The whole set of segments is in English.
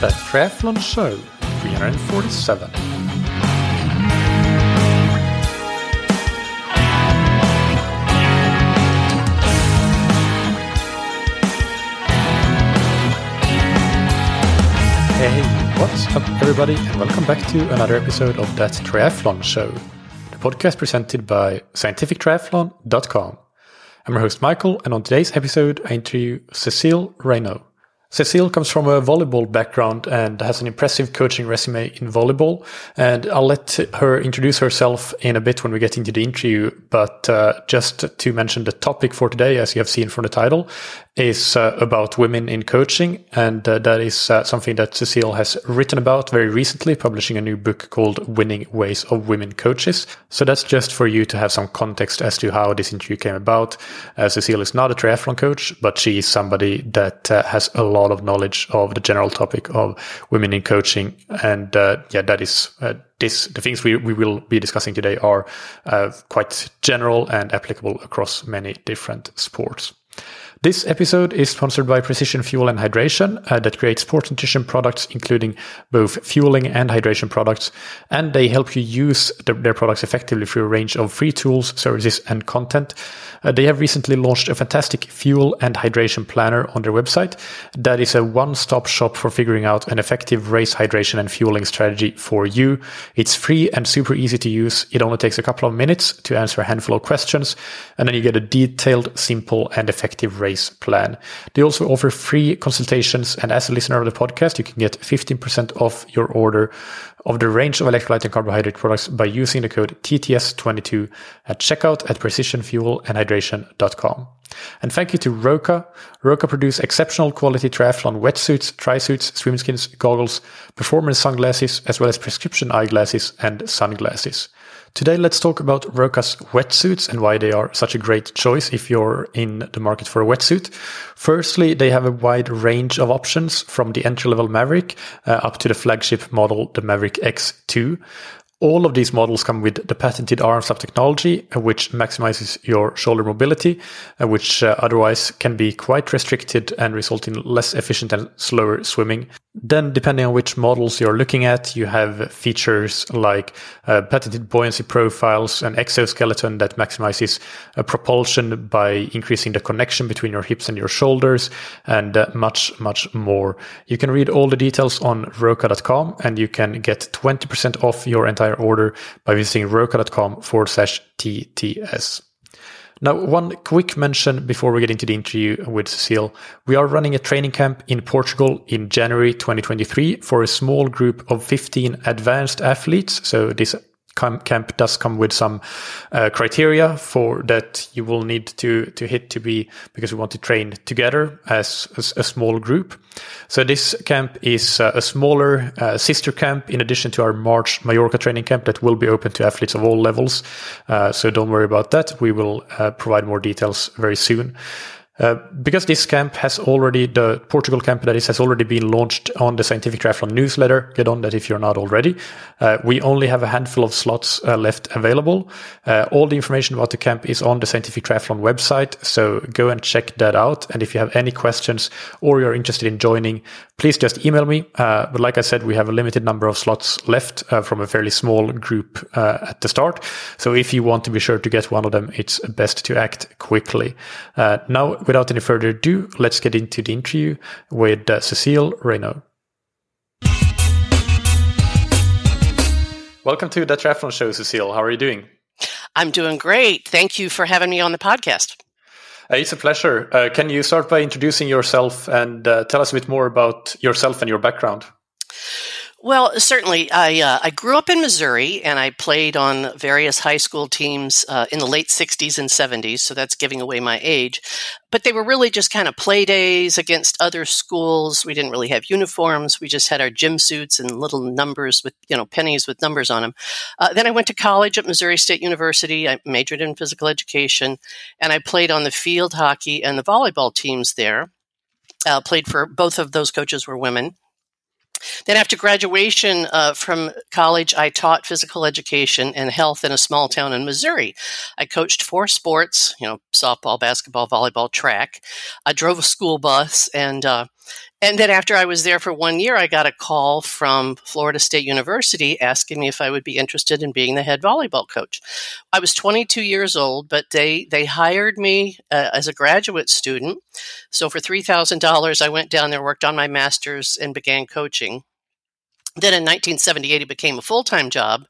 The Triathlon Show 347. Hey, what's up, everybody, and welcome back to another episode of That Triathlon Show, the podcast presented by scientifictriathlon.com. I'm your host, Michael, and on today's episode, I interview Cecile Reynaud. Cecile comes from a volleyball background and has an impressive coaching resume in volleyball. And I'll let her introduce herself in a bit when we get into the interview. But uh, just to mention the topic for today, as you have seen from the title, is uh, about women in coaching. And uh, that is uh, something that Cecile has written about very recently, publishing a new book called Winning Ways of Women Coaches. So that's just for you to have some context as to how this interview came about. Uh, Cecile is not a triathlon coach, but she is somebody that uh, has a of knowledge of the general topic of women in coaching. And uh, yeah, that is uh, this. The things we, we will be discussing today are uh, quite general and applicable across many different sports. This episode is sponsored by Precision Fuel and Hydration uh, that creates sports nutrition products, including both fueling and hydration products. And they help you use the, their products effectively through a range of free tools, services, and content. Uh, they have recently launched a fantastic fuel and hydration planner on their website that is a one stop shop for figuring out an effective race hydration and fueling strategy for you. It's free and super easy to use. It only takes a couple of minutes to answer a handful of questions, and then you get a detailed, simple, and effective race plan. They also offer free consultations, and as a listener of the podcast, you can get 15% off your order of the range of electrolyte and carbohydrate products by using the code TTS22 at checkout at precisionfuelandhydration.com. And thank you to Roka. Roka produce exceptional quality triathlon wetsuits, trisuits, swimskins, goggles, performance sunglasses, as well as prescription eyeglasses and sunglasses. Today, let's talk about Roka's wetsuits and why they are such a great choice if you're in the market for a wetsuit. Firstly, they have a wide range of options from the entry level Maverick uh, up to the flagship model, the Maverick X2. All of these models come with the patented Arms Up technology, uh, which maximizes your shoulder mobility, uh, which uh, otherwise can be quite restricted and result in less efficient and slower swimming. Then, depending on which models you're looking at, you have features like uh, patented buoyancy profiles, an exoskeleton that maximizes uh, propulsion by increasing the connection between your hips and your shoulders, and uh, much, much more. You can read all the details on roka.com and you can get 20% off your entire order by visiting roka.com forward slash TTS. Now, one quick mention before we get into the interview with Cecile. We are running a training camp in Portugal in January 2023 for a small group of 15 advanced athletes. So camp does come with some uh, criteria for that you will need to to hit to be because we want to train together as, as a small group. So this camp is uh, a smaller uh, sister camp in addition to our March Mallorca training camp that will be open to athletes of all levels. Uh, so don't worry about that. We will uh, provide more details very soon. Uh, because this camp has already, the Portugal camp that is, has already been launched on the Scientific Triathlon newsletter. Get on that if you're not already. Uh, we only have a handful of slots uh, left available. Uh, all the information about the camp is on the Scientific Triathlon website. So go and check that out. And if you have any questions or you're interested in joining, please just email me. Uh, but like I said, we have a limited number of slots left from a fairly small group at the start. So if you want to be sure to get one of them, it's best to act quickly. now, without any further ado, let's get into the interview with uh, Cecile Reynaud. Welcome to the Triathlon Show, Cecile. How are you doing? I'm doing great. Thank you for having me on the podcast. Uh, it's a pleasure. Uh, can you start by introducing yourself and uh, tell us a bit more about yourself and your background? Well, certainly. I uh, I grew up in Missouri, and I played on various high school teams uh, in the late '60s and '70s. So that's giving away my age. But they were really just kind of play days against other schools. We didn't really have uniforms. We just had our gym suits and little numbers with you know pennies with numbers on them. Uh, then I went to college at Missouri State University. I majored in physical education, and I played on the field hockey and the volleyball teams there. Uh, played for both of those coaches were women. Then, after graduation uh, from college, I taught physical education and health in a small town in Missouri. I coached four sports, you know, softball, basketball, volleyball, track. I drove a school bus, and uh, And then after I was there for one year, I got a call from Florida State University asking me if I would be interested in being the head volleyball coach. I was 22 years old, but they they hired me uh, as a graduate student. So for $3,000, I went down there, worked on my master's, and began coaching. Then in 1978, it became a full time job.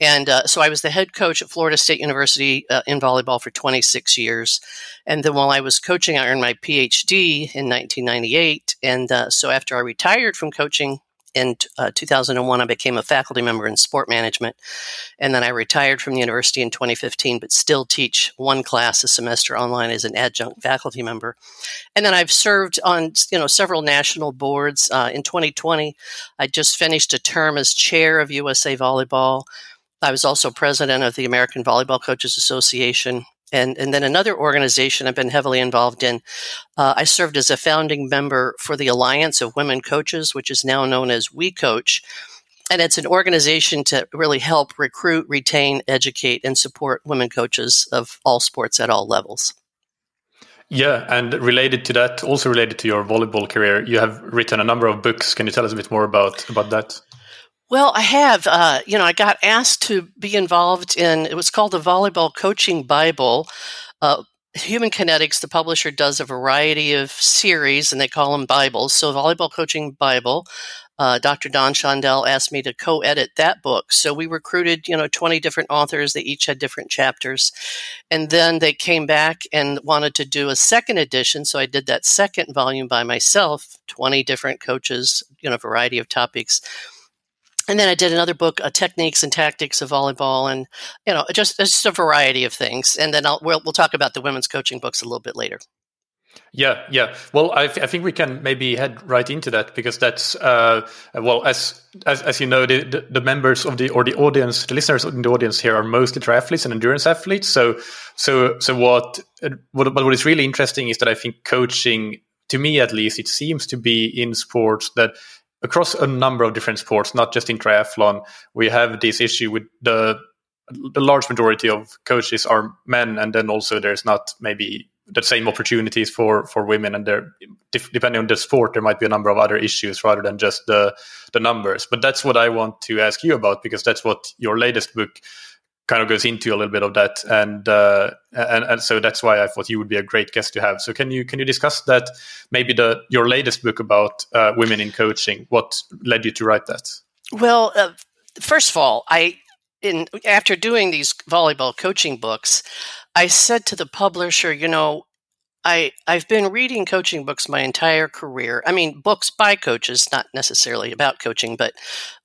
And uh, so I was the head coach at Florida State University uh, in volleyball for 26 years. And then while I was coaching, I earned my PhD in 1998. And uh, so after I retired from coaching in uh, 2001, I became a faculty member in sport management. And then I retired from the university in 2015, but still teach one class a semester online as an adjunct faculty member. And then I've served on you know several national boards. Uh, in 2020, I just finished a term as chair of USA Volleyball. I was also president of the American Volleyball Coaches Association. And, and then another organization I've been heavily involved in. Uh, I served as a founding member for the Alliance of Women Coaches, which is now known as We Coach. And it's an organization to really help recruit, retain, educate, and support women coaches of all sports at all levels. Yeah, and related to that, also related to your volleyball career, you have written a number of books. Can you tell us a bit more about about that? Well, I have. Uh, you know, I got asked to be involved in. It was called the Volleyball Coaching Bible. Uh, Human Kinetics, the publisher, does a variety of series, and they call them Bibles. So, Volleyball Coaching Bible. Uh, Dr. Don Shondell asked me to co-edit that book. So we recruited, you know, 20 different authors. They each had different chapters. And then they came back and wanted to do a second edition. So I did that second volume by myself, 20 different coaches, you know, variety of topics and then I did another book, uh, Techniques and Tactics of Volleyball, and you know, just just a variety of things. And then I'll, we'll we'll talk about the women's coaching books a little bit later. Yeah, yeah. Well, I, I think we can maybe head right into that because that's uh, well, as as, as you know, the, the, the members of the or the audience, the listeners in the audience here are mostly triathletes and endurance athletes. So, so, so what? What? But what is really interesting is that I think coaching, to me at least, it seems to be in sports that across a number of different sports, not just in triathlon, we have this issue with the the large majority of coaches are men, and then also there's not maybe the same opportunities for for women, and there depending on the sport, there might be a number of other issues rather than just the the numbers. But that's what I want to ask you about because that's what your latest book kind of goes into a little bit of that, and uh, and and so that's why I thought you would be a great guest to have. So can you can you discuss that? Maybe the your latest book about uh, women in coaching. What led you to write that? Well, uh, first of all, I in after doing these volleyball coaching books, I said to the publisher, you know, I I've been reading coaching books my entire career. I mean, books by coaches, not necessarily about coaching, but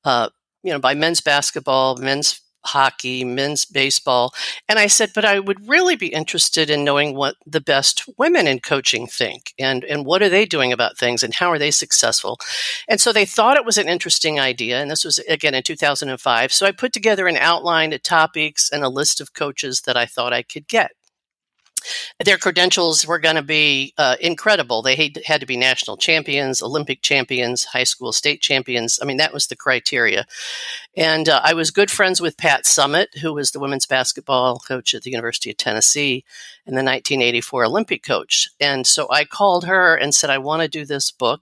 uh, you know, by men's basketball, men's hockey, men's baseball. And I said, but I would really be interested in knowing what the best women in coaching think and, and what are they doing about things and how are they successful. And so they thought it was an interesting idea. And this was again in 2005. So I put together an outline of topics and a list of coaches that I thought I could get their credentials were going to be uh, incredible. They had, to be national champions, Olympic champions, high school state champions. I mean, that was the criteria. And uh, I was good friends with Pat Summitt, who was the women's basketball coach at the University of Tennessee and the 1984 Olympic coach. And so I called her and said, I want to do this book.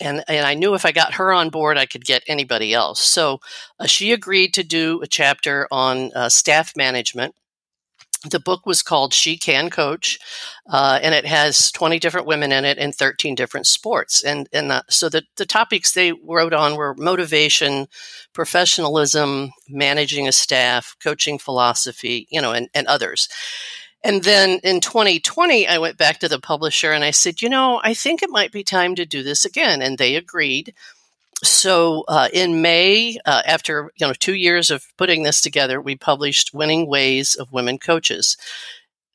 And, and I knew if I got her on board, I could get anybody else. So uh, she agreed to do a chapter on uh, staff management the book was called She Can Coach, uh, and it has 20 different women in it in 13 different sports. And, and uh, so the, the topics they wrote on were motivation, professionalism, managing a staff, coaching philosophy, you know, and, and others. And then in 2020, I went back to the publisher and I said, you know, I think it might be time to do this again. And they agreed so uh, in May, uh, after you know two years of putting this together, we published "Winning Ways of Women Coaches."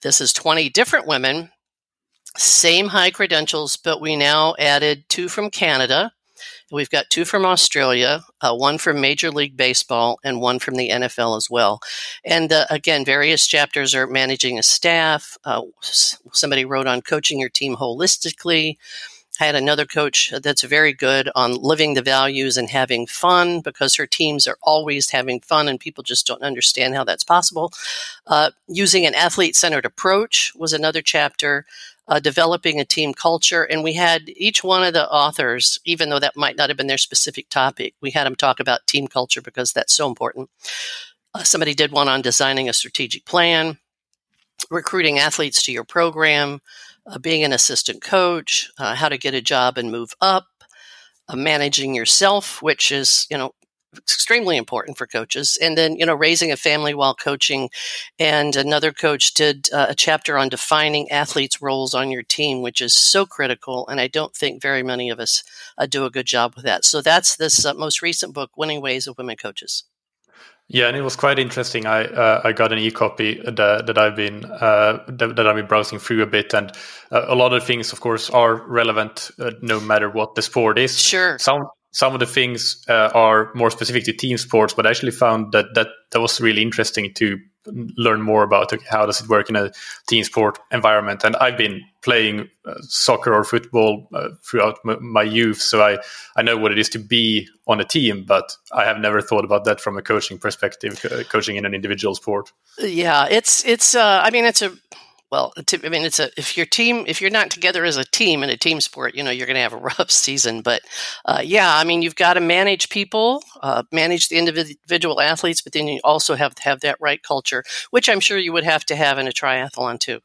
This is twenty different women, same high credentials, but we now added two from Canada. We've got two from Australia, uh, one from Major League Baseball, and one from the NFL as well. And uh, again, various chapters are managing a staff. Uh, somebody wrote on coaching your team holistically I had another coach that's very good on living the values and having fun because her teams are always having fun and people just don't understand how that's possible. Uh, using an athlete centered approach was another chapter. uh, developing a team culture. And we had each one of the authors, even though that might not have been their specific topic, we had them talk about team culture because that's so important. Uh, somebody did one on designing a strategic plan, recruiting athletes to your program, uh, being an assistant coach, uh, how to get a job and move up, uh, managing yourself, which is, you know, extremely important for coaches and then you know raising a family while coaching. And another coach did uh, a chapter on defining athletes roles on your team which is so critical and i don't think very many of us uh, do a good job with that. So that's this uh, most recent book winning ways of women coaches yeah, and it was quite interesting. I uh, I got an e-copy that, that I've been uh, that, that, I've been browsing through a bit, and uh, a lot of things, of course, are relevant uh, no matter what the sport is. Sure. Some some of the things uh, are more specific to team sports, but I actually found that that that was really interesting to learn more about okay, how does it work in a team sport environment. And I've been playing uh, soccer or football uh, throughout m- my youth, so I I know what it is to be on a team, but I have never thought about that from a coaching perspective, co- coaching in an individual sport. Yeah, it's it's. Uh, I mean, it's a well, I mean, it's a if your team if you're not together as a team in a team sport, you know you're going to have a rough season. But uh, yeah, I mean, you've got to manage people, uh, manage the individual athletes, but then you also have to have that right culture, which I'm sure you would have to have in a triathlon too.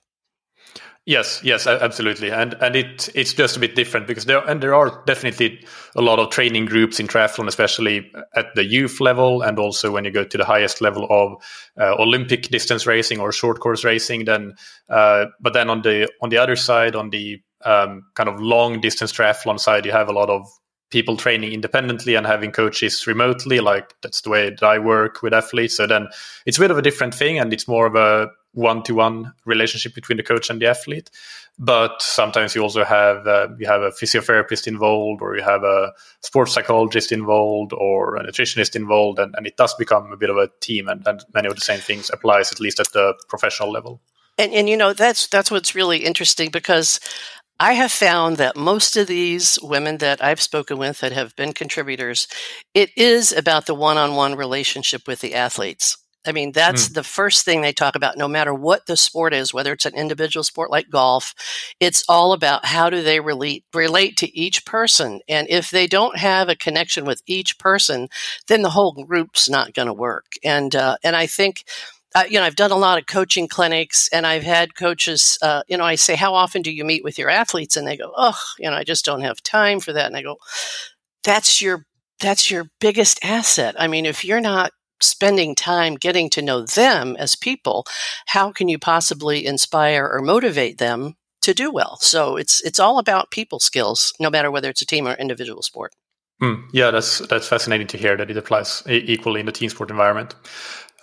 Yes, yes, absolutely, and and it it's just a bit different because there and there are definitely a lot of training groups in triathlon, especially at the youth level, and also when you go to the highest level of uh, Olympic distance racing or short course racing. Then, uh, but then on the on the other side, on the um, kind of long distance triathlon side, you have a lot of people training independently and having coaches remotely. Like that's the way that I work with athletes. So then it's a bit of a different thing, and it's more of a one-to-one relationship between the coach and the athlete but sometimes you also have uh, you have a physiotherapist involved or you have a sports psychologist involved or a nutritionist involved and, and it does become a bit of a team and, and many of the same things applies at least at the professional level and, and you know that's that's what's really interesting because I have found that most of these women that I've spoken with that have been contributors, it is about the one on one relationship with the athletes. I mean, that's mm. the first thing they talk about, no matter what the sport is, whether it's an individual sport like golf, it's all about how do they relate, relate to each person. And if they don't have a connection with each person, then the whole group's not going to work. And, uh, and I think, uh, you know, I've done a lot of coaching clinics and I've had coaches, uh, you know, I say, how often do you meet with your athletes? And they go, oh, you know, I just don't have time for that. And I go, that's your, that's your biggest asset. I mean, if you're not spending time getting to know them as people, how can you possibly inspire or motivate them to do well? So it's it's all about people skills, no matter whether it's a team or individual sport. Mm, yeah, that's that's fascinating to hear that it applies equally in the team sport environment.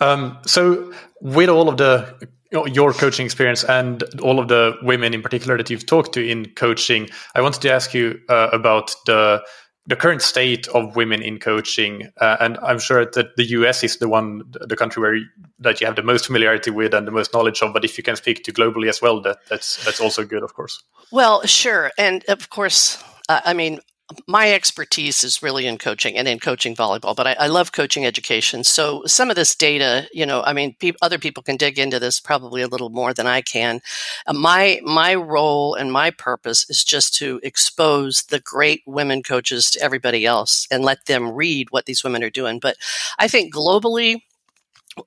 Um, so, with all of the your coaching experience and all of the women in particular that you've talked to in coaching, I wanted to ask you uh, about the the current state of women in coaching, uh, and I'm sure that the US is the one, the country where you, that you have the most familiarity with and the most knowledge of. But if you can speak to globally as well, that that's that's also good, of course. Well, sure, and of course, uh, I mean, my expertise is really in coaching and in coaching volleyball, but I, I, love coaching education. So some of this data, you know, I mean, pe- other people can dig into this probably a little more than I can. Uh, my my role and my purpose is just to expose the great women coaches to everybody else and let them read what these women are doing. But I think globally,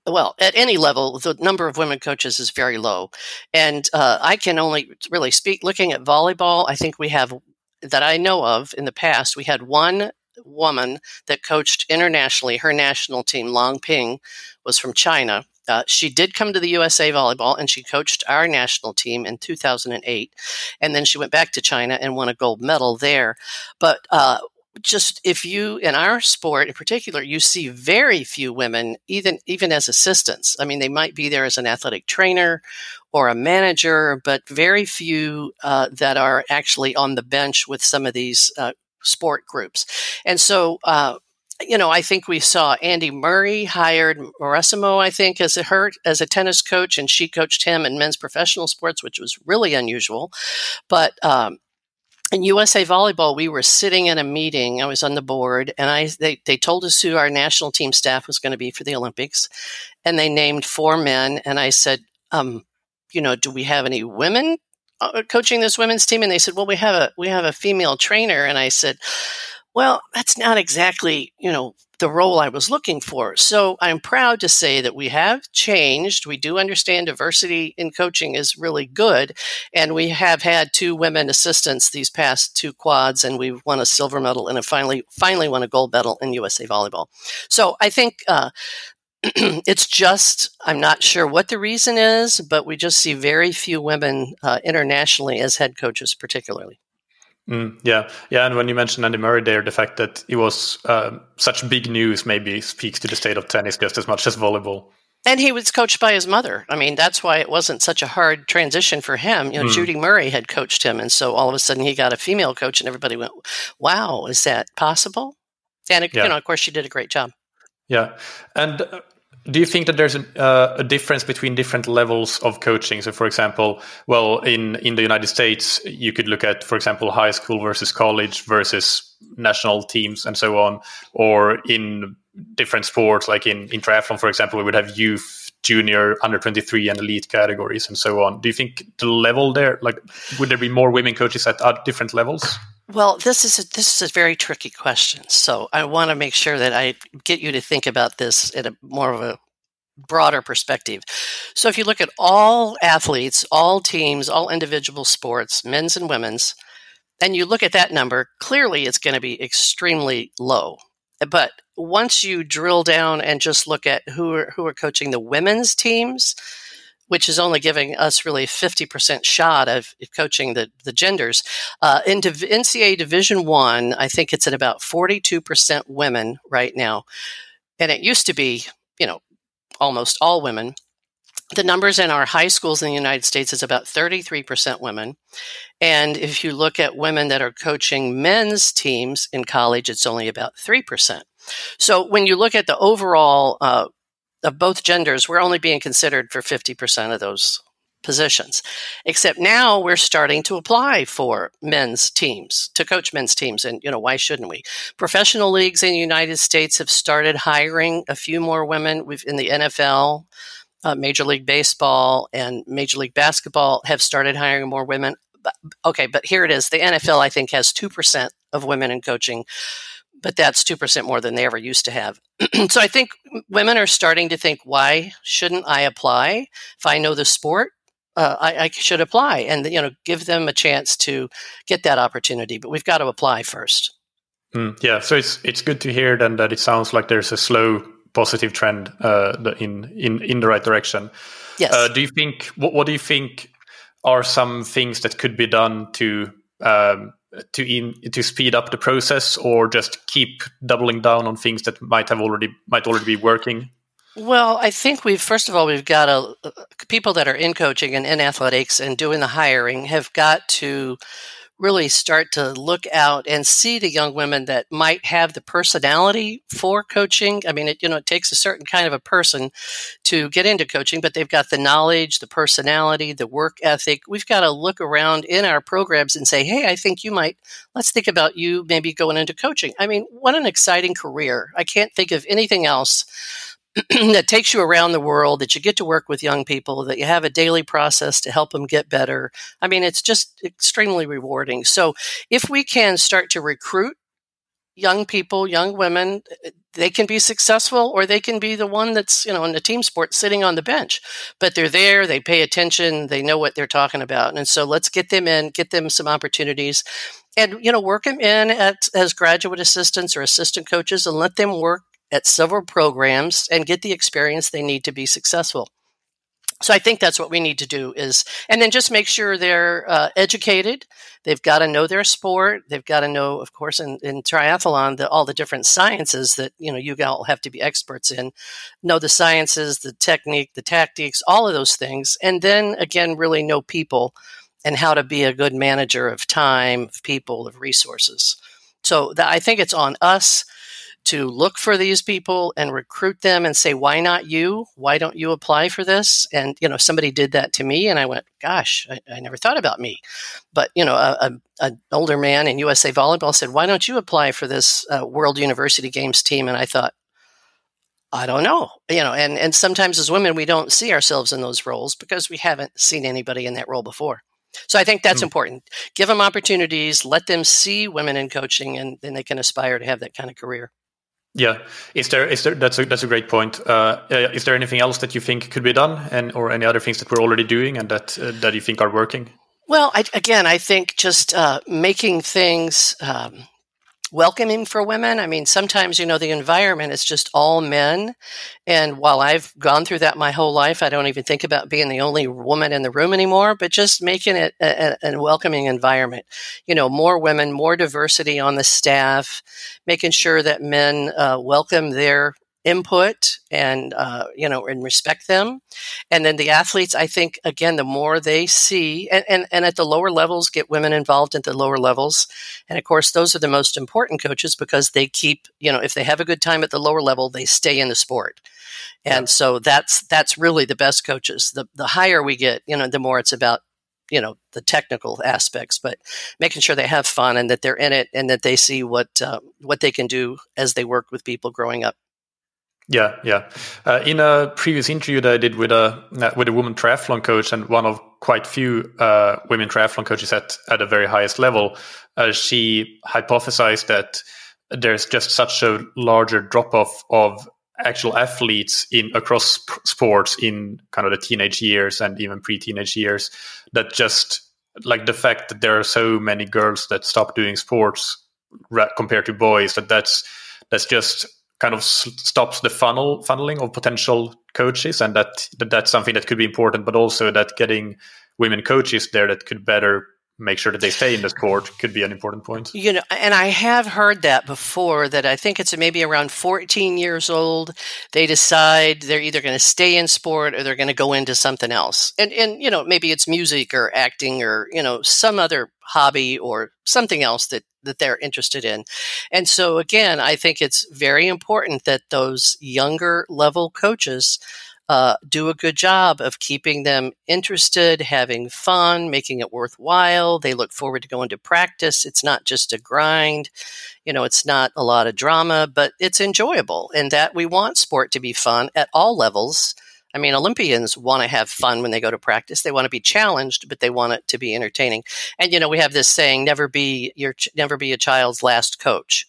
well, at any level, the number of women coaches is very low. And uh, I can only really speak looking at volleyball. I think we have that I know of in the past, we had one woman that coached internationally. Her national team, Lang Ping, was from China. Uh, she did come to the USA Volleyball and she coached our national team in 2008. And then she went back to China and won a gold medal there. But uh, just if you in our sport in particular you see very few women even even as assistants i mean they might be there as an athletic trainer or a manager but very few uh, that are actually on the bench with some of these uh, sport groups and so uh, you know, I think we saw Andy Murray hired Mauresmo, I think, as a her as a tennis coach, and she coached him in men's professional sports, which was really unusual. But um, in USA Volleyball, we were sitting in a meeting. I was on the board, and I they, they told us who our national team staff was going to be for the Olympics, and they named four men. And I said, um, you know, do we have any women uh, coaching this women's team?" And they said, "Well, we have a we have a female trainer." And I said, "Well, that's not exactly you know the role I was looking for." So I'm proud to say that we have changed. We do understand diversity in coaching is really good, and we have had two women assistants these past two quads, and we've won a silver medal and finally finally won a gold medal in USA volleyball. So I think uh, it's just I'm not sure what the reason is, but we just see very few women uh, internationally as head coaches, particularly. Mm, yeah, yeah, and when you mentioned Andy Murray there, the fact that it was uh, such big news maybe speaks to the state of tennis just as much as volleyball. And he was coached by his mother. I mean, that's why it wasn't such a hard transition for him. You know, mm. Judy Murray had coached him, and so all of a sudden he got a female coach, and everybody went, "Wow, is that possible?" And it, yeah. you know, of course, she did a great job. Yeah, and uh, do you think that there's a, uh, a, difference between different levels of coaching? So, for example, well, in in the United States, you could look at, for example, high school versus college versus national teams and so on, or in different sports, like in in triathlon, for example, we would have youth, junior, under twenty three, and elite categories, and so on. Do you think the level there, like, would there be more women coaches at, at different levels? Well, this is a, this is a very tricky question. So I want to make sure that I get you to think about this in a more of a broader perspective. So if you look at all athletes, all teams, all individual sports, men's and women's, and you look at that number, clearly it's going to be extremely low. But once you drill down and just look at who are, who are coaching the women's teams, which is only giving us really 50% shot of coaching the, the genders. Uh, in Div- NCAA Division One, I, I think it's at about 42% women right now. And it used to be, you know, almost all women. The numbers in our high schools in the United States is about 33% women. And if you look at women that are coaching men's teams in college, it's only about 3%. So when you look at the overall uh, of both genders, we're only being considered for 50% of those positions. Except now we're starting to apply for men's teams, to coach men's teams. And, you know, why shouldn't we? Professional leagues in the United States have started hiring a few more women. We've in the NFL, uh, Major League Baseball, and Major League Basketball have started hiring more women. Okay, but here it is. The NFL, I think, has 2% of women in coaching but that's 2% more than they ever used to have. so I think women are starting to think, why shouldn't I apply? If I know the sport, uh, I, I, should apply and you know give them a chance to get that opportunity. But we've got to apply first. Mm, yeah, so it's it's good to hear then that it sounds like there's a slow positive trend uh, in in in the right direction. Yes. Uh, do you think what what do you think are some things that could be done to um, to in, to speed up the process or just keep doubling down on things that might have already might already be working? Well i think we've first of all we've got a, people that are in coaching and in athletics and doing the hiring have got to really start to look out and see the young women that might have the personality for coaching. I mean, it, you know, it takes a certain kind of a person to get into coaching, but they've got the knowledge, the personality, the work ethic. We've got to look around in our programs and say, Hey, I think you might, let's think about you maybe going into coaching. I mean, what an exciting career. I can't think of anything else that takes you around the world, that you get to work with young people, that you have a daily process to help them get better. I mean, it's just extremely rewarding. So if we can start to recruit young people, young women, eh, they can be successful or they can be the one that's, you know, in the team sport sitting on the bench. But they're there, they pay attention, they know what they're talking about. And so let's get them in, get them some opportunities and you know work them in at, as graduate assistants or assistant coaches and let them work at several programs and get the experience they need to be successful. So I think that's what we need to do is, and then just make sure they're uh, educated. They've got to know their sport. They've got to know, of course, in, in triathlon, the, all the different sciences that you know you all have to be experts in. Know the sciences, the technique, the tactics, all of those things, and then again, really know people and how to be a good manager of time, of people, of resources. So the, I think it's on us to look for these people and recruit them and say, why not you? Why don't you apply for this? And, you know, somebody did that to me and I went, gosh, I, I never thought about me. But, you know, a, a, an older man in USA Volleyball said, why don't you apply for this uh, World University Games team? And I thought, I don't know, you know, and, and sometimes as women, we don't see ourselves in those roles because we haven't seen anybody in that role before. So I think that's mm. important. Give them opportunities, let them see women in coaching, and then they can aspire to have that kind of career. Yeah, is there is there that's a that's a great point. Uh, is there anything else that you think could be done, and or any other things that we're already doing and that uh, that you think are working? Well, I, again, I think just uh, making things um, welcoming for women. I mean, sometimes, you know, the environment is just all men. And while I've gone through that my whole life, I don't even think about being the only woman in the room anymore, but just making it a, a, a welcoming environment. You know, more women, more diversity on the staff, making sure that men uh, welcome their input and uh, you know and respect them and then the athletes i think again the more they see and, and, and at the lower levels get women involved at the lower levels and of course those are the most important coaches because they keep you know if they have a good time at the lower level they stay in the sport and yeah. so that's that's really the best coaches the the higher we get you know the more it's about you know the technical aspects, but making sure they have fun and that they're in it and that they see what uh, what they can do as they work with people growing up. Yeah, yeah. Uh, in a previous interview that I did with a uh, with a woman triathlon coach and one of quite few uh, women triathlon coaches at at the very highest level, uh, she hypothesized that there's just such a larger drop off of actual athletes in across sports in kind of the teenage years and even pre-teenage years that just like the fact that there are so many girls that stop doing sports compared to boys that that's that's just kind of stops the funnel funneling of potential coaches and that, that that's something that could be important but also that getting women coaches there that could better make sure that they stay in the sport could be an important point. You know, and I have heard that before that I think it's maybe around 14 years old they decide they're either going to stay in sport or they're going to go into something else. And and you know, maybe it's music or acting or, you know, some other hobby or something else that that they're interested in. And so again, I think it's very important that those younger level coaches uh, do a good job of keeping them interested, having fun, making it worthwhile. They look forward to going to practice. It's not just a grind. You know, it's not a lot of drama, but it's enjoyable. And that we want sport to be fun at all levels. I mean, Olympians want to have fun when they go to practice. They want to be challenged, but they want it to be entertaining. And you know, we have this saying: "Never be your, never be a child's last coach."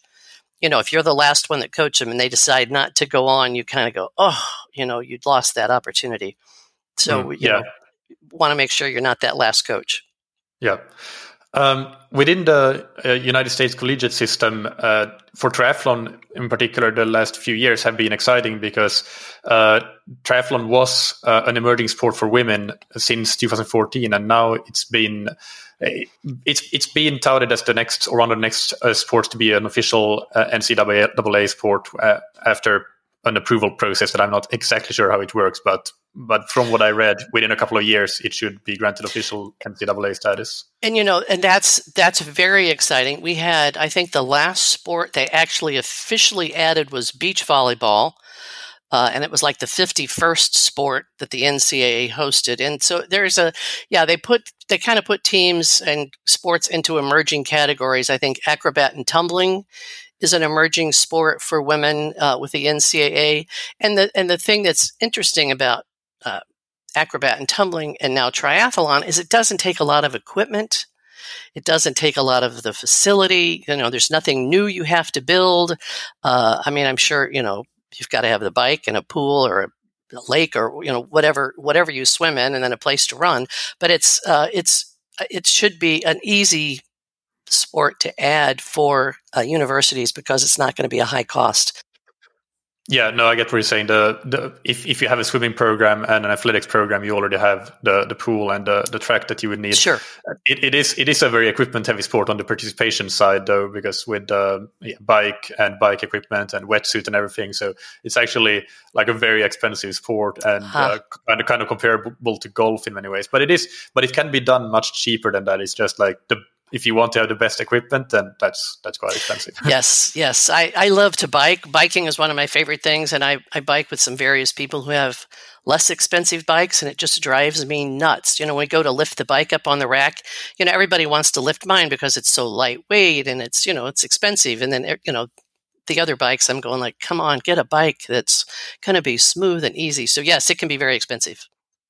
You know, if you're the last one that coach them and they decide not to go on, you kind of go, oh, you know, you'd lost that opportunity. So, mm, yeah. want to make sure you're not that last coach. Yeah. Um, within the uh, United States collegiate system, uh, for triathlon in particular, the last few years have been exciting because uh, triathlon was uh, an emerging sport for women since 2014, and now it's been it's it's being touted as the next or one of the next uh, sports to be an official uh, NCAA sport uh, after an approval process that I'm not exactly sure how it works, but but from what I read, within a couple of years, it should be granted official NCAA status. And you know, and that's that's very exciting. We had, I think, the last sport they actually officially added was beach volleyball. Uh, and it was like the 51st sport that the NCAA hosted. And so there's a, yeah, they put, they kind of put teams and sports into emerging categories. I think acrobat and tumbling is an emerging sport for women uh, with the NCAA. And the, and the thing that's interesting about uh, acrobat and tumbling and now triathlon is it doesn't take a lot of equipment. It doesn't take a lot of the facility. You know, there's nothing new you have to build. Uh, I mean, I'm sure, you know, you've got to have the bike and a pool or a, lake or you know whatever whatever you swim in and then a place to run but it's uh, it's it should be an easy sport to add for uh, universities because it's not going to be a high cost yeah, no, I get what you're saying. The, the if, if you have a swimming program and an athletics program, you already have the, the pool and the, the track that you would need. Sure, it, it is it is a very equipment heavy sport on the participation side, though, because with uh, yeah, bike and bike equipment and wetsuit and everything, so it's actually like a very expensive sport and huh. uh, kind of kind of comparable to golf in many ways. But it is, but it can be done much cheaper than that. It's just like the if you want to have the best equipment, then that's that's quite expensive. yes, yes. I, I love to bike. Biking is one of my favorite things, and I, I bike with some various people who have less expensive bikes, and it just drives me nuts. You know, when we go to lift the bike up on the rack, you know, everybody wants to lift mine because it's so lightweight and it's you know it's expensive, and then eh, you know the other bikes, I'm going like, come on, get a bike that's going to be smooth and easy. So yes, it can be very expensive.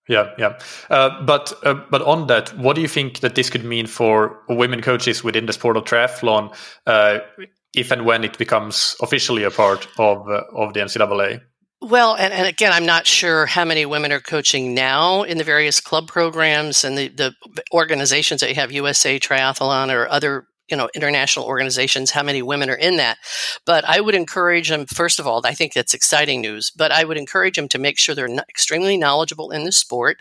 Yeah, yeah. Uh, but uh, but on that, what do you think that this could mean for women coaches within the sport of triathlon, uh, if and when it becomes officially a part of uh, of the NCAA? Well, and, and again, I'm not sure how many women are coaching now in the various club programs and the, the organizations that you have, USA Triathlon or other you know international organizations how many women are in that. But i would encourage them first of all i think that's exciting news but i would encourage them to make sure they're extremely knowledgeable in the sport.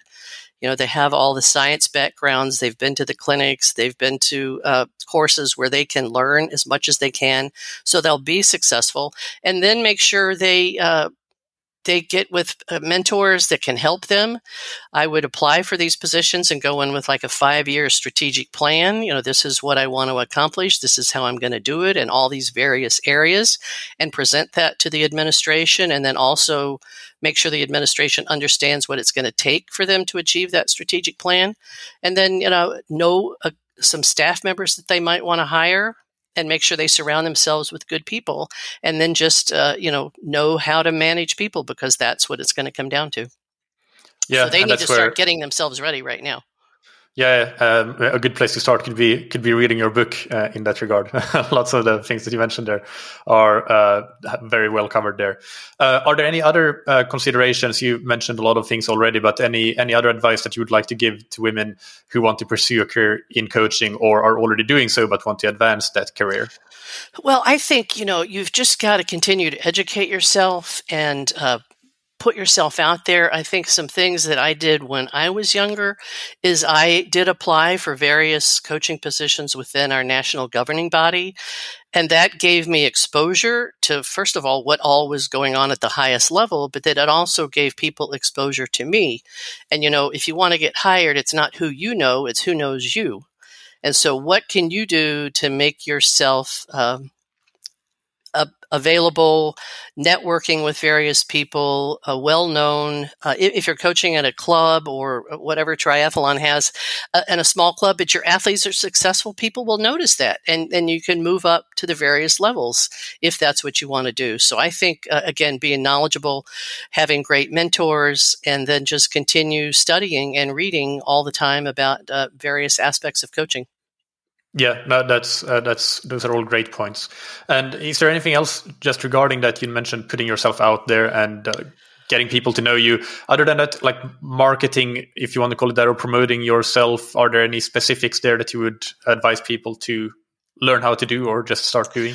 You know they have all the science backgrounds they've been to the clinics they've been to uh, courses where they can learn as much as they can so they'll be successful. And then make sure they uh, they get with uh, mentors that can help them. I would apply for these positions and go in with like a five year strategic plan. You know, this is what I want to accomplish. This is how I'm going to do it in all these various areas and present that to the administration. And then also make sure the administration understands what it's going to take for them to achieve that strategic plan. And then, you know, know uh, some staff members that they might want to hire and make sure they surround themselves with good people and then just uh, you know know how to manage people because that's what it's going to come down to. Yeah so they need to start getting themselves ready right now yeah, um, a good place to start could be could be reading your book uh, in that regard. Lots of the things that you mentioned there are uh, very well covered there. Uh, are there any other uh, considerations? You mentioned a lot of things already, but any any other advice that you would like to give to women who want to pursue a career in coaching or are already doing so but want to advance that career? Well, I think you know you've just got to continue to educate yourself and uh, put yourself out there. I think some things that I did when I was younger is I did apply for various coaching positions within our national governing body. And that gave me exposure to, first of all, what all was going on at the highest level, but that it also gave people exposure to me. And, you know, if you want to get hired, it's not who you know, it's who knows you. And so, what can you do to make yourself um, available, networking with various people, a well known. Uh, if, you're coaching at a club or whatever triathlon has, uh, and a small club, but your athletes are successful, people will notice that, and and you can move up to the various levels if that's what you want to do. So I think uh, again, being knowledgeable, having great mentors, and then just continue studying and reading all the time about uh, various aspects of coaching. Yeah, no, that's uh, that's those are all great points. And is there anything else just regarding that you mentioned putting yourself out there and uh, getting people to know you? Other than that, like marketing, if you want to call it that, or promoting yourself, are there any specifics there that you would advise people to learn how to do or just start doing?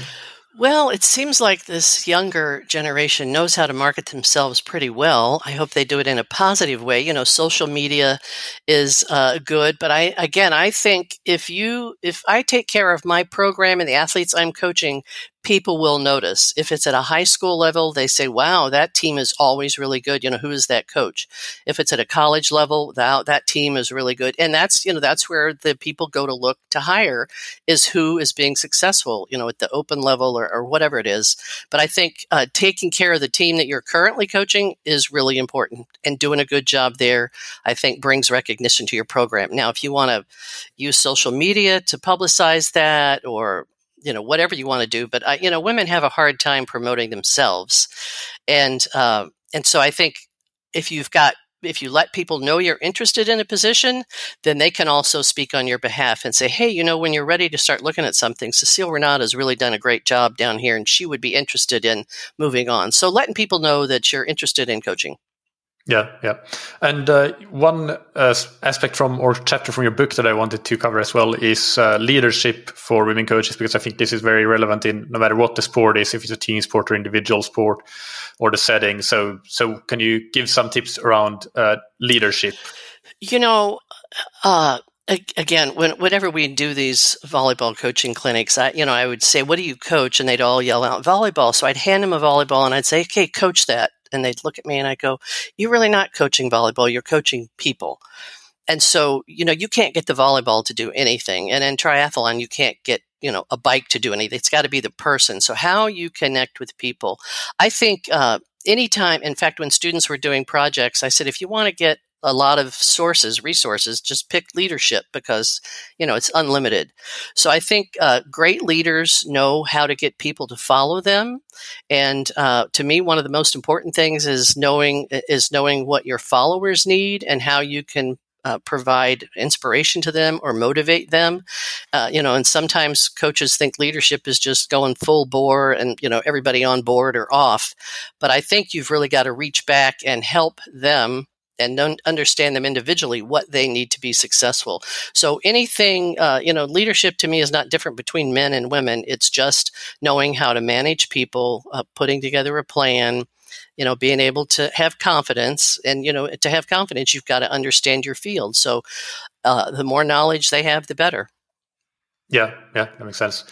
Well, it seems like this younger generation knows how to market themselves pretty well. I hope they do it in a positive way. You know, social media is uh, good, but I again, I think if you if I take care of my program and the athletes I'm coaching, people will notice. If it's at a high school level, they say, wow, that team is always really good. You know, who is that coach? If it's at a college level, that, that team is really good. And that's, you know, that's where the people go to look to hire is who is being successful, you know, at the open level or, or whatever it is. But I think uh, taking care of the team that you're currently coaching is really important and doing a good job there, I think brings recognition to your program. Now, if you want to use social media to publicize that or you know whatever you want to do but uh, you know women have a hard time promoting themselves. And uh, and so i think if you've got if you let people know you're interested in a position then they can also speak on your behalf and say hey you know when you're ready to start looking at something Cecile Reynaud has really done a great job down here and she would be interested in moving on. So letting people know that you're interested in coaching yeah, yeah. And uh, one uh, aspect from or chapter from your book that I wanted to cover as well is uh, leadership for women coaches because I think this is very relevant in no matter what the sport is, if it's a team sport or individual sport or the setting. So, so can you give some tips around uh, leadership? You know, uh, again, when, whenever we do these volleyball coaching clinics, I, you know, I would say, "What do you coach?" And they'd all yell out volleyball. So I'd hand them a volleyball and I'd say, "Okay, coach that." And they'd look at me and I go, You're really not coaching volleyball, you're coaching people. And so, you know, you can't get the volleyball to do anything. And in triathlon, you can't get, you know, a bike to do anything. It's got to be the person. So, how you connect with people. I think uh, anytime, in fact, when students were doing projects, I said, if you want to get a lot of sources, resources, just pick leadership because, you know, it's unlimited. So I think uh, great leaders know how to get people to follow them. And uh, to me, one of the most important things is knowing is knowing what your followers need and how you can uh, provide inspiration to them or motivate them. Uh, you know, and sometimes coaches think leadership is just going full bore and, you know, everybody on board or off. But I think you've really got to reach back and help them and understand them individually what they need to be successful. So anything, uh, you know, leadership to me is not different between men and women. It's just knowing how to manage people, uh, putting together a plan, you know, being able to have confidence. And, you know, to have confidence, you've got to understand your field. So uh, the more knowledge they have, the better. Yeah, yeah, that makes sense.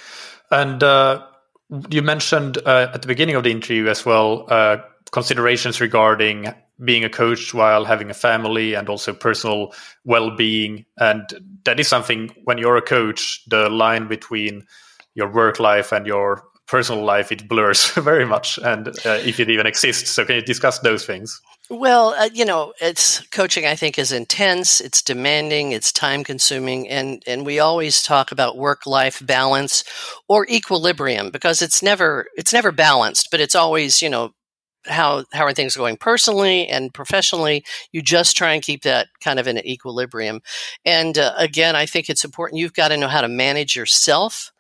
And uh, you mentioned uh, at the beginning of the interview as well uh, considerations regarding being a coach while having a family and also personal well-being. And that is something when you're a coach the line between your work life and your personal life it blurs very much. And uh, if it even exists. So can you discuss those things? Well uh, you know it's coaching i think is intense it's demanding it's time consuming and and we always talk about work life balance or equilibrium because it's never it's never balanced but it's always you know how how are things going personally and professionally you just try and keep that kind of in equilibrium and uh, again i think it's important you've got to know how to manage yourself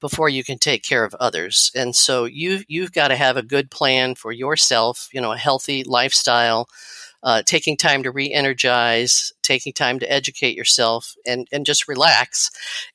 before you can take care of others. And so you you've got to have a good plan for yourself, you know, a healthy lifestyle, uh, taking time to re-energize, taking time to educate yourself, and and just relax,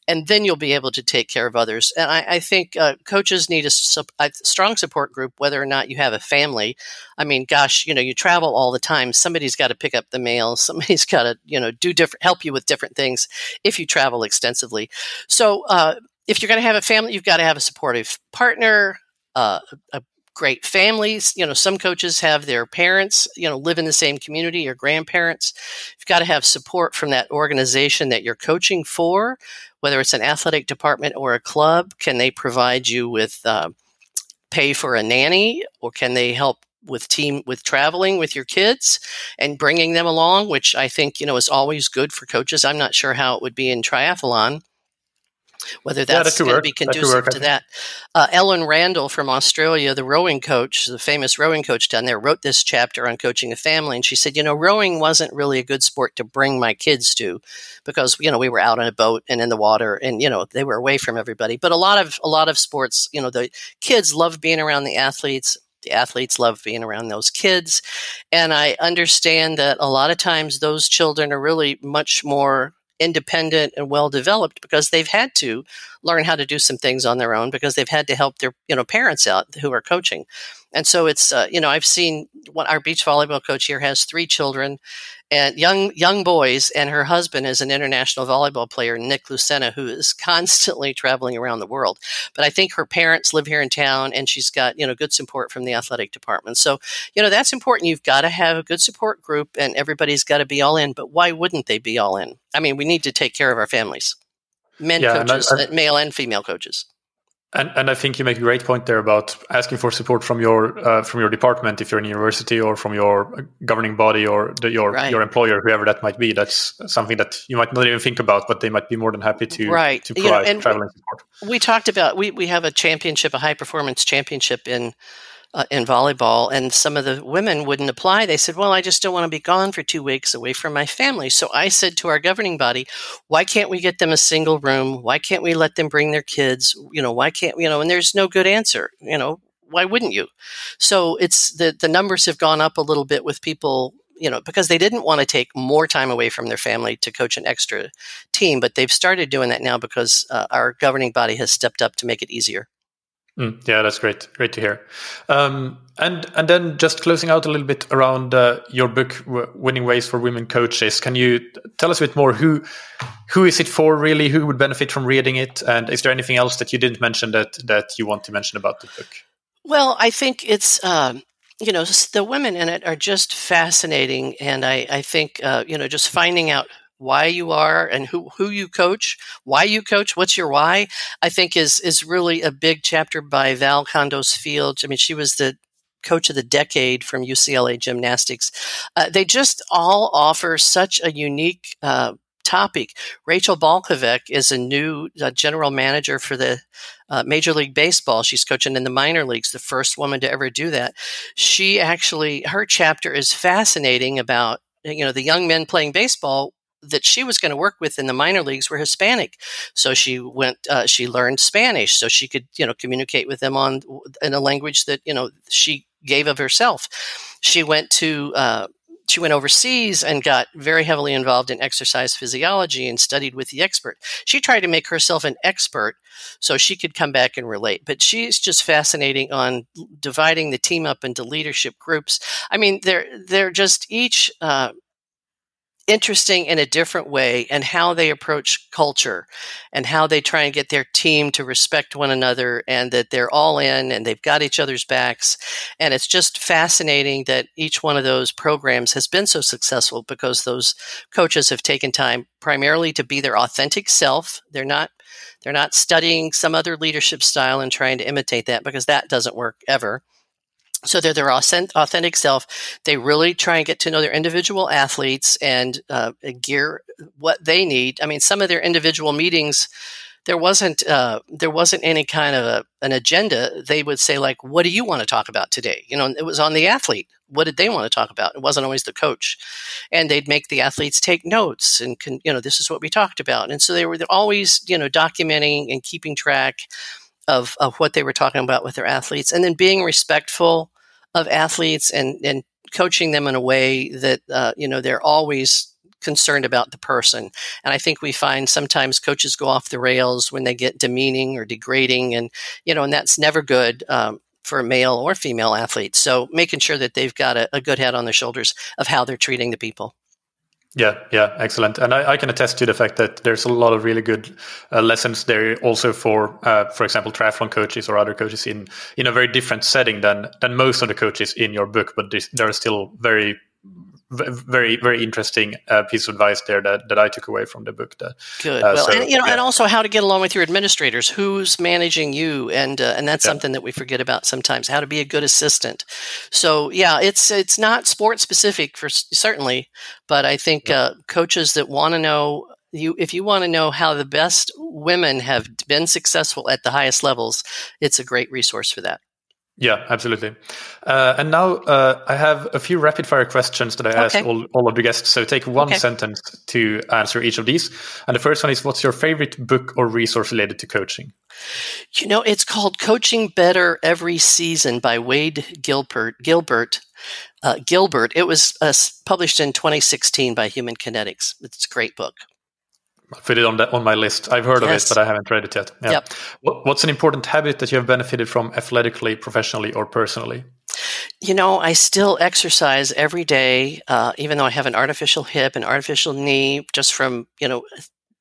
and then you'll be able to take care of others. And I, I think uh, coaches need a, a, strong support group, whether or not you have a family. I mean, gosh, you know, you travel all the time. Somebody's got to pick up the mail. Somebody's got to you know do different, help you with different things if you travel extensively. So. Uh, if you're going to have a family, you've got to have a supportive partner, uh, a great families. You know, some coaches have their parents, you know, live in the same community or grandparents. You've got to have support from that organization that you're coaching for, whether it's an athletic department or a club. Can they provide you with uh, pay for a nanny or can they help with team with traveling with your kids and bringing them along which i think you know is always good for coaches i'm not sure how it would be in triathlon whether that's, yeah, going to be conducive to that. Uh, Ellen Randall from Australia, the rowing coach, the famous rowing coach down there, wrote this chapter on coaching a family. And she said, you know, rowing wasn't really a good sport to bring my kids to because, you know, we were out on a boat and in the water and, you know, they were away from everybody. But a lot of, a lot of sports, you know, the kids love being around the athletes the athletes love being around those kids. And I understand that a lot of times those children are really much more independent and well developed because they've had to learn how to do some things on their own because they've had to help their you know parents out who are coaching. And so it's uh, you know i've seen what our beach volleyball coach here has three children and young young boys and her husband is an international volleyball player nick lucena who is constantly traveling around the world. But i think her parents live here in town and she's got you know good support from the athletic department. So you know that's important. You've got to have a good support group and everybody's got to be all in. But why wouldn't they be all in? I mean we need to take care of our families. Men yeah, coaches and I, I, uh, male and female coaches and, and I think you make a great point there about asking for support from your uh, from your department if you're in university or from your governing body or the, your right. your employer, whoever that might be. That's something that you might not even think about, but they might be more than happy to right. to provide you know, traveling support. We talked about we we have a championship, a high performance championship in uh, in volleyball, and some of the women wouldn't apply. They said, "Well, I just don't want to be gone for two weeks away from my family." So I said to our governing body, "Why can't we get them a single room? Why can't we let them bring their kids? You know, why can't you know?" And there's no good answer. You know, why wouldn't you? So it's the the numbers have gone up a little bit with people you know, because they didn't want to take more time away from their family to coach an extra team, but they've started doing that now because uh, our governing body has stepped up to make it easier. Mm, yeah, that's great. Great to hear. Um, and and then just closing out a little bit around uh, your book, "Winning Ways for Women Coaches." Can you tell us a bit more? Who who is it for? Really, who would benefit from reading it? And is there anything else that you didn't mention that that you want to mention about the book? Well, I think it's. Um, you know the women in it are just fascinating and i, I think uh, you know just finding out why you are and who, who you coach, why you coach, what's your why, I think is is really a big chapter by Val Kondos Field. I mean, she was the coach of the decade from UCLA Gymnastics. Uh, they just all offer such a unique uh, topic. Rachel Balkovec is a new uh, general manager for the uh, Major League Baseball. She's coaching in the minor leagues, the first woman to ever do that. She actually, her chapter is fascinating about you know the young men playing baseball that she was going to work with in the minor leagues were Hispanic. So she went, uh, she learned Spanish so she could, you know, communicate with them on in a language that, you know, she gave of herself. She went to, uh, she went overseas and got very heavily involved in exercise physiology and studied with the expert. She tried to make herself an expert so she could come back and relate. But she's just fascinating on dividing the team up into leadership groups. I mean, they're they're just each uh, interesting in a different way and how they approach culture and how they try and get their team to respect one another and that they're all in and they've got each other's backs. And it's just fascinating that each one of those programs has been so successful because those coaches have taken time primarily to be their authentic self. They're not they're not studying some other leadership style and trying to imitate that because that doesn't work ever so they're their authentic self. They really try and get to know their individual athletes and uh, gear what they need. I mean, some of their individual meetings, there wasn't uh, there wasn't any kind of a, an agenda. They would say like, "What do you want to talk about today?" You know, it was on the athlete. What did they want to talk about? It wasn't always the coach, and they'd make the athletes take notes and can, you know, this is what we talked about. And so they were always you know documenting and keeping track of, of what they were talking about with their athletes and then being respectful of athletes and, and coaching them in a way that, uh, you know, they're always concerned about the person. And I think we find sometimes coaches go off the rails when they get demeaning or degrading and, you know, and that's never good. Um, for male or female athlete. So making sure that they've got a, a good head on their shoulders of how they're treating the people. Yeah, yeah, excellent. And I, I, can attest to the fact that there's a lot of really good uh, lessons there, also for, uh, for example, triathlon coaches or other coaches in in a very different setting than than most of the coaches in your book. But there are still very very very interesting uh, piece of advice there that, that I took away from the book. That, Good. Uh, well, so, and you know, yeah. and also how to get along with your administrators. Who's managing you, and uh, and that's yeah. something that we forget about sometimes. How to be a good assistant. So yeah, it's it's not sport specific for certainly, but I think yeah. Uh, coaches that want to know you if you want to know how the best women have been successful at the highest levels, it's a great resource for that. Yeah, absolutely. Uh, and now uh, I have a few rapid fire questions that I okay. ask all, all of the guests. So take one okay. sentence to answer each of these. And the first one is What's your favorite book or resource related to coaching? You know, it's called Coaching Better Every Season by Wade Gilbert. Gilbert. Uh, Gilbert. It was uh, published in 2016 by Human Kinetics. It's a great book. I'll put it on the, on my list. I've heard yes. of it, but I haven't read it yet. Yeah. Yep. What, what's an important habit that you have benefited from athletically, professionally, or personally? You know, I still exercise every day, uh, even though I have an artificial hip, an artificial knee, just from you know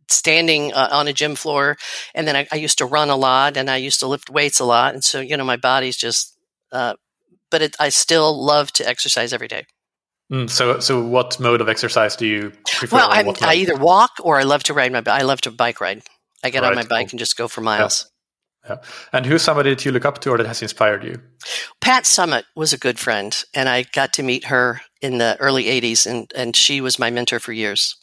standing uh, on a gym floor. And then I, I, used to run a lot, and I used to lift weights a lot, and so you know my body's just. Uh, but it, I still love to exercise every day. Mm, so, so what mode of exercise do you prefer? Well, I either walk or I love to ride my. I love to bike ride. I get right, on my bike cool. and just go for miles. Yeah. yeah. And who's somebody that you look up to or that has inspired you? Pat Summitt was a good friend, and I got to meet her in the early '80s, and and she was my mentor for years.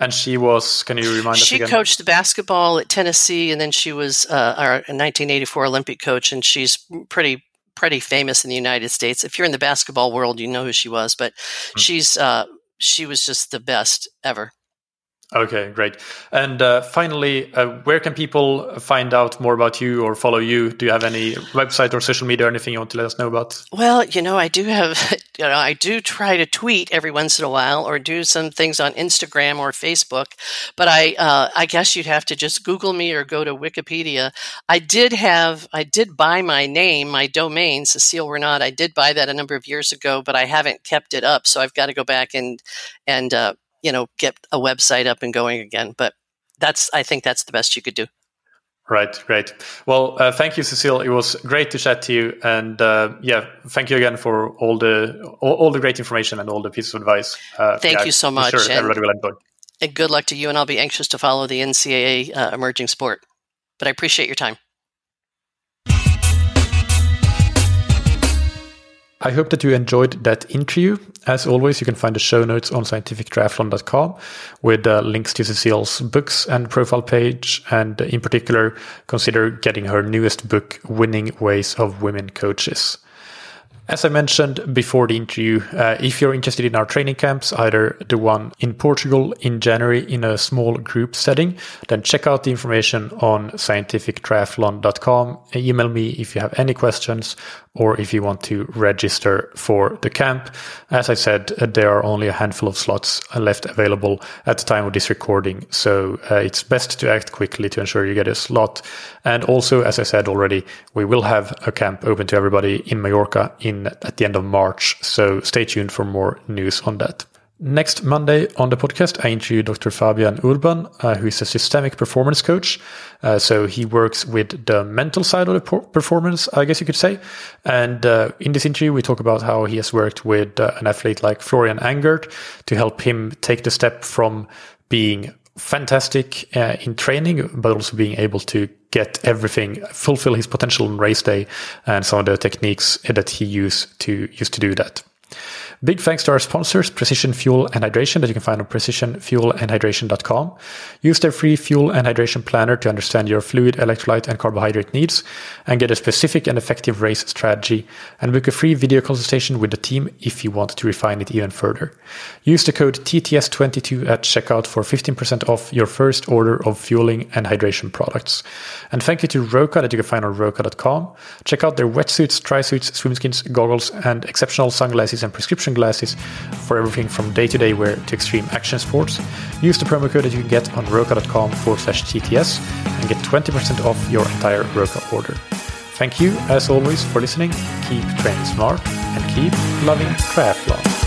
And she was. Can you remind she us? She coached the basketball at Tennessee, and then she was uh, our 1984 Olympic coach, and she's pretty pretty famous in the United States. If you're in the basketball world, you know who she was, but mm. she's uh, she was just the best ever. Okay, great. And uh, finally, uh, where can people find out more about you or follow you? Do you have any website or social media or anything you want to let us know about? Well, you know, I do have, you know, I do try to tweet every once in a while or do some things on Instagram or Facebook. But I, uh, I guess you'd have to just Google me or go to Wikipedia. I did have, I did buy my name, my domain, Cecile Reynaud. I did buy that a number of years ago, but I haven't kept it up. So I've got to go back and and uh, you know get a website up and going again. But that's I think that's the best you could do. Right, great. Well, uh, thank you, Cecile. It was great to chat to you, and uh, yeah, thank you again for all the all, all, the great information and all the pieces of advice. Uh, thank yeah, you so much. Sure everybody will enjoy. And good luck to you, and I'll be anxious to follow the NCAA uh, emerging sport. But I appreciate your time. I hope that you enjoyed that interview. As always, you can find the show notes on scientifictriathlon.com with uh, links to Cecile's books and profile page. And in particular, consider getting her newest book, Winning Ways of Women Coaches. As I mentioned before the interview, uh, if you're interested in our training camps, either the one in Portugal in January in a small group setting, then check out the information on scientifictriathlon.com. Email me if you have any questions or if you want to register for the camp. As I said, uh, there are only a handful of slots left available at the time of this recording. So uh, it's best to act quickly to ensure you get a slot. And also, as I said already, we will have a camp open to everybody in Mallorca in at the end of March. So stay tuned for more news on that. Next Monday on the podcast, I interview Dr. Fabian Urban, uh, who is a systemic performance coach. Uh, so he works with the mental side of the performance, I guess you could say. And uh, in this interview, we talk about how he has worked with uh, an athlete like Florian Angert to help him take the step from being fantastic uh, in training, but also being able to get everything, fulfill his potential on race day, and some of the techniques that he used to used to do that. Big thanks to our sponsors, Precision Fuel and Hydration, that you can find on precisionfuelandhydration.com. Use their free fuel and hydration planner to understand your fluid, electrolyte, and carbohydrate needs and get a specific and effective race strategy and book a free video consultation with the team if you want to refine it even further. Use the code TTS22 at checkout for 15% off your first order of fueling and hydration products. And thank you to Roka that you can find on roka.com. Check out their wetsuits, tri-suits, swimskins, goggles, and exceptional sunglasses and glasses for everything from day to day wear to extreme action sports. Use the promo code that you can get on roka.com forward slash TTS and get 20% off your entire Roka order. Thank you, as always, for listening. Keep training smart and keep loving triathlon.